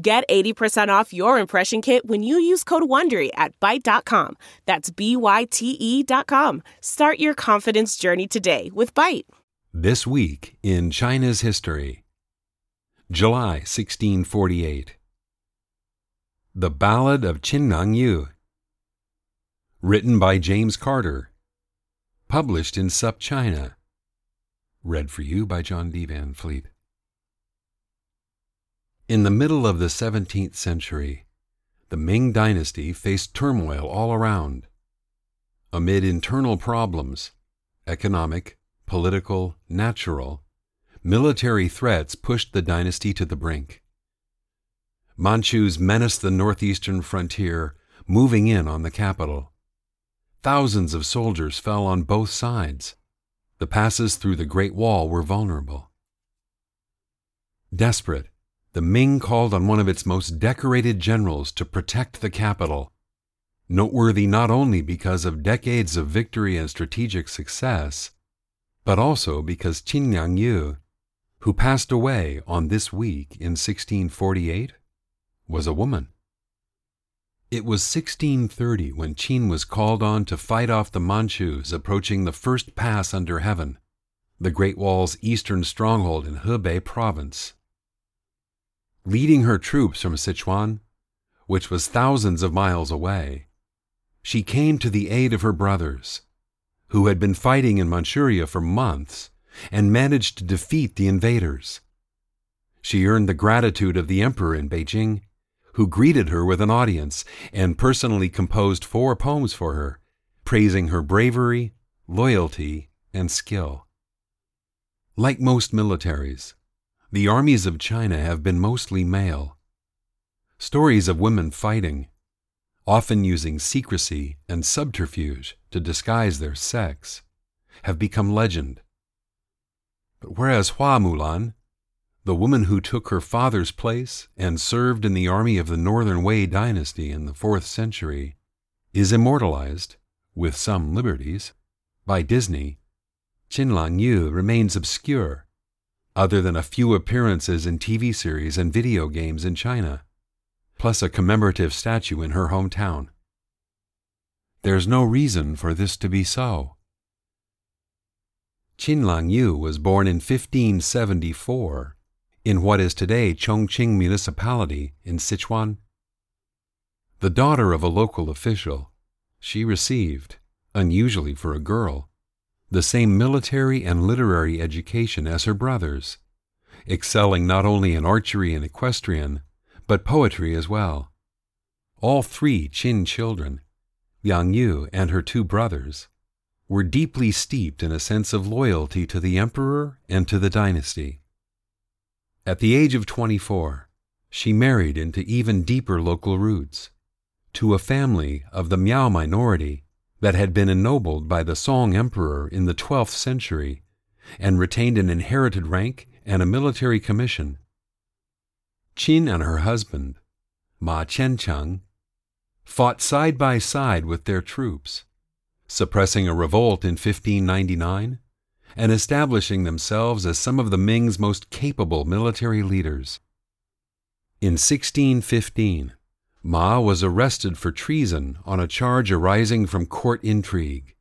Get 80% off your impression kit when you use code WONDERY at Byte.com. That's B-Y-T-E dot com. Start your confidence journey today with Byte. This week in China's history. July 1648. The Ballad of Qin Liangyu. Written by James Carter. Published in SupChina. Read for you by John D. Van Fleet. In the middle of the 17th century, the Ming Dynasty faced turmoil all around. Amid internal problems, economic, political, natural, military threats pushed the dynasty to the brink. Manchus menaced the northeastern frontier, moving in on the capital. Thousands of soldiers fell on both sides. The passes through the Great Wall were vulnerable. Desperate, the Ming called on one of its most decorated generals to protect the capital, noteworthy not only because of decades of victory and strategic success, but also because Qin Liangyu, who passed away on this week in 1648, was a woman. It was 1630 when Qin was called on to fight off the Manchus approaching the first pass under heaven, the Great Wall's eastern stronghold in Hebei province leading her troops from Sichuan, which was thousands of miles away, she came to the aid of her brothers, who had been fighting in Manchuria for months and managed to defeat the invaders. She earned the gratitude of the emperor in Beijing, who greeted her with an audience and personally composed four poems for her, praising her bravery, loyalty, and skill. Like most militaries, the armies of China have been mostly male. Stories of women fighting, often using secrecy and subterfuge to disguise their sex, have become legend. But whereas Hua Mulan, the woman who took her father's place and served in the army of the Northern Wei dynasty in the fourth century, is immortalized, with some liberties, by Disney, Qin Liangyu remains obscure other than a few appearances in TV series and video games in China, plus a commemorative statue in her hometown. There's no reason for this to be so. Qin Liangyu was born in 1574 in what is today Chongqing Municipality in Sichuan. The daughter of a local official, she received, unusually for a girl, the same military and literary education as her brothers, excelling not only in archery and equestrian, but poetry as well. All three Qin children, Yang Yu and her two brothers, were deeply steeped in a sense of loyalty to the emperor and to the dynasty. At the age of 24, she married into even deeper local roots, to a family of the Miao minority that had been ennobled by the Song Emperor in the 12th century and retained an inherited rank and a military commission. Qin and her husband, Ma Qiancheng, fought side by side with their troops, suppressing a revolt in 1599 and establishing themselves as some of the Ming's most capable military leaders. In 1615, Ma was arrested for treason on a charge arising from court intrigue.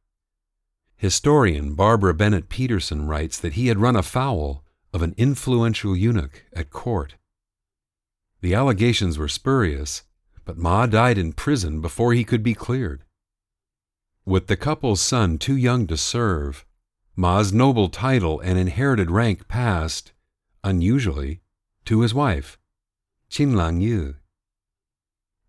Historian Barbara Bennett Peterson writes that he had run afoul of an influential eunuch at court. The allegations were spurious, but Ma died in prison before he could be cleared. With the couple's son too young to serve, Ma's noble title and inherited rank passed, unusually, to his wife, Qin Liangyu.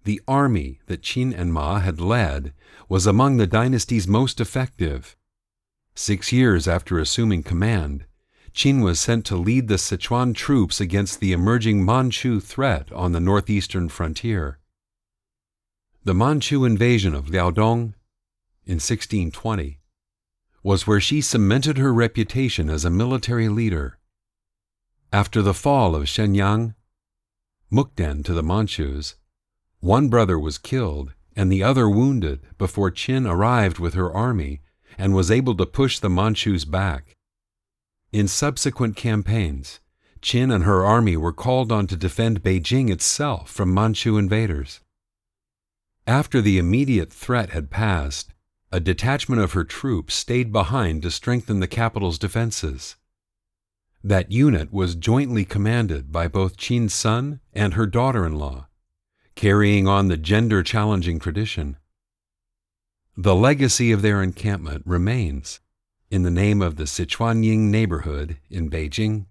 The army that Qin and Ma had led was among the dynasty's most effective. Six years after assuming command, Qin was sent to lead the Sichuan troops against the emerging Manchu threat on the northeastern frontier. The Manchu invasion of Liaodong in 1620 was where she cemented her reputation as a military leader. After the fall of Shenyang, Mukden to the Manchus, one brother was killed and the other wounded before Qin arrived with her army and was able to push the Manchus back. In subsequent campaigns, Qin and her army were called on to defend Beijing itself from Manchu invaders. After the immediate threat had passed, a detachment of her troops stayed behind to strengthen the capital's defenses. That unit was jointly commanded by both Qin's son and her daughter in law, carrying on the gender challenging tradition. The legacy of their encampment remains in the name of the Sichuanying neighborhood in Beijing.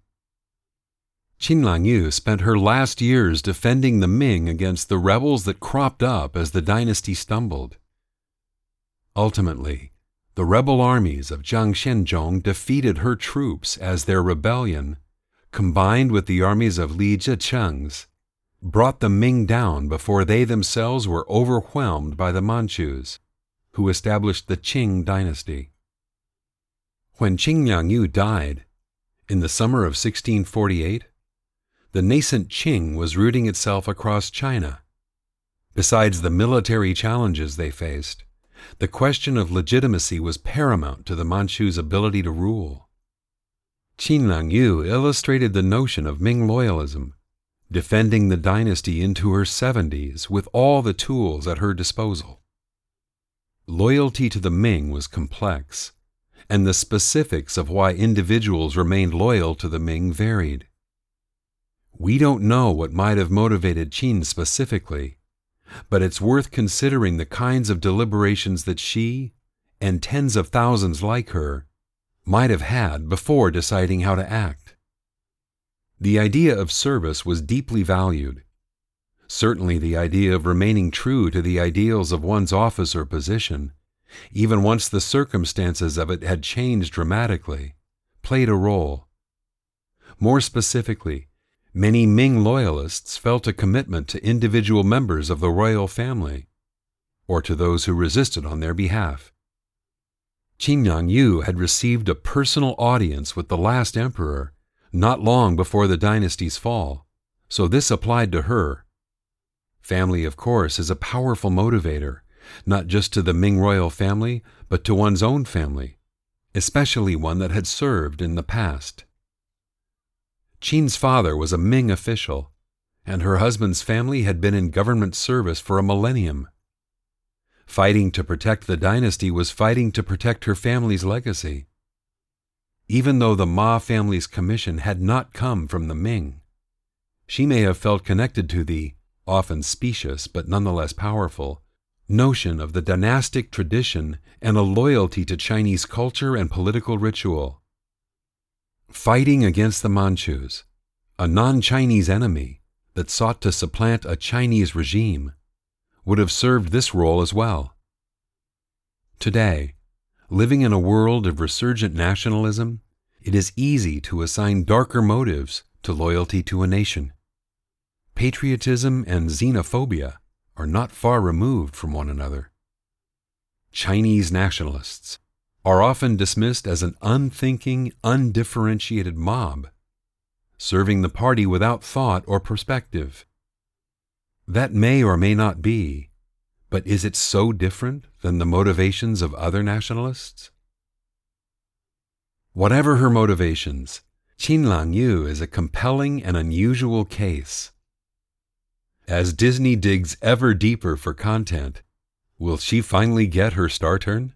Qin Liangyu spent her last years defending the Ming against the rebels that cropped up as the dynasty stumbled. Ultimately, the rebel armies of Zhang Xianzhong defeated her troops as their rebellion, combined with the armies of Li Zicheng's, brought the Ming down before they themselves were overwhelmed by the Manchus, who established the Qing dynasty. When Qin Liangyu died, in the summer of 1648, the nascent Qing was rooting itself across China. Besides the military challenges they faced, the question of legitimacy was paramount to the Manchus' ability to rule. Qin Liangyu illustrated the notion of Ming loyalism, defending the dynasty into her 70s with all the tools at her disposal. Loyalty to the Ming was complex and the specifics of why individuals remained loyal to the Ming varied. We don't know what might have motivated Qin specifically, but it's worth considering the kinds of deliberations that she, and tens of thousands like her, might have had before deciding how to act. The idea of service was deeply valued. Certainly, the idea of remaining true to the ideals of one's office or position even once the circumstances of it had changed dramatically, played a role. More specifically, many Ming loyalists felt a commitment to individual members of the royal family, or to those who resisted on their behalf. Qin Yu had received a personal audience with the last emperor not long before the dynasty's fall, so this applied to her. Family, of course, is a powerful motivator not just to the Ming royal family, but to one's own family, especially one that had served in the past. Qin's father was a Ming official, and her husband's family had been in government service for a millennium. Fighting to protect the dynasty was fighting to protect her family's legacy. Even though the Ma family's commission had not come from the Ming, she may have felt connected to the, often specious but nonetheless powerful, notion of the dynastic tradition and a loyalty to Chinese culture and political ritual. Fighting against the Manchus, a non Chinese enemy that sought to supplant a Chinese regime, would have served this role as well. Today, living in a world of resurgent nationalism, it is easy to assign darker motives to loyalty to a nation. Patriotism and xenophobia are not far removed from one another. Chinese nationalists are often dismissed as an unthinking, undifferentiated mob, serving the party without thought or perspective. That may or may not be, but is it so different than the motivations of other nationalists? Whatever her motivations, Qin Liangyu is a compelling and unusual case. As Disney digs ever deeper for content, will she finally get her star turn?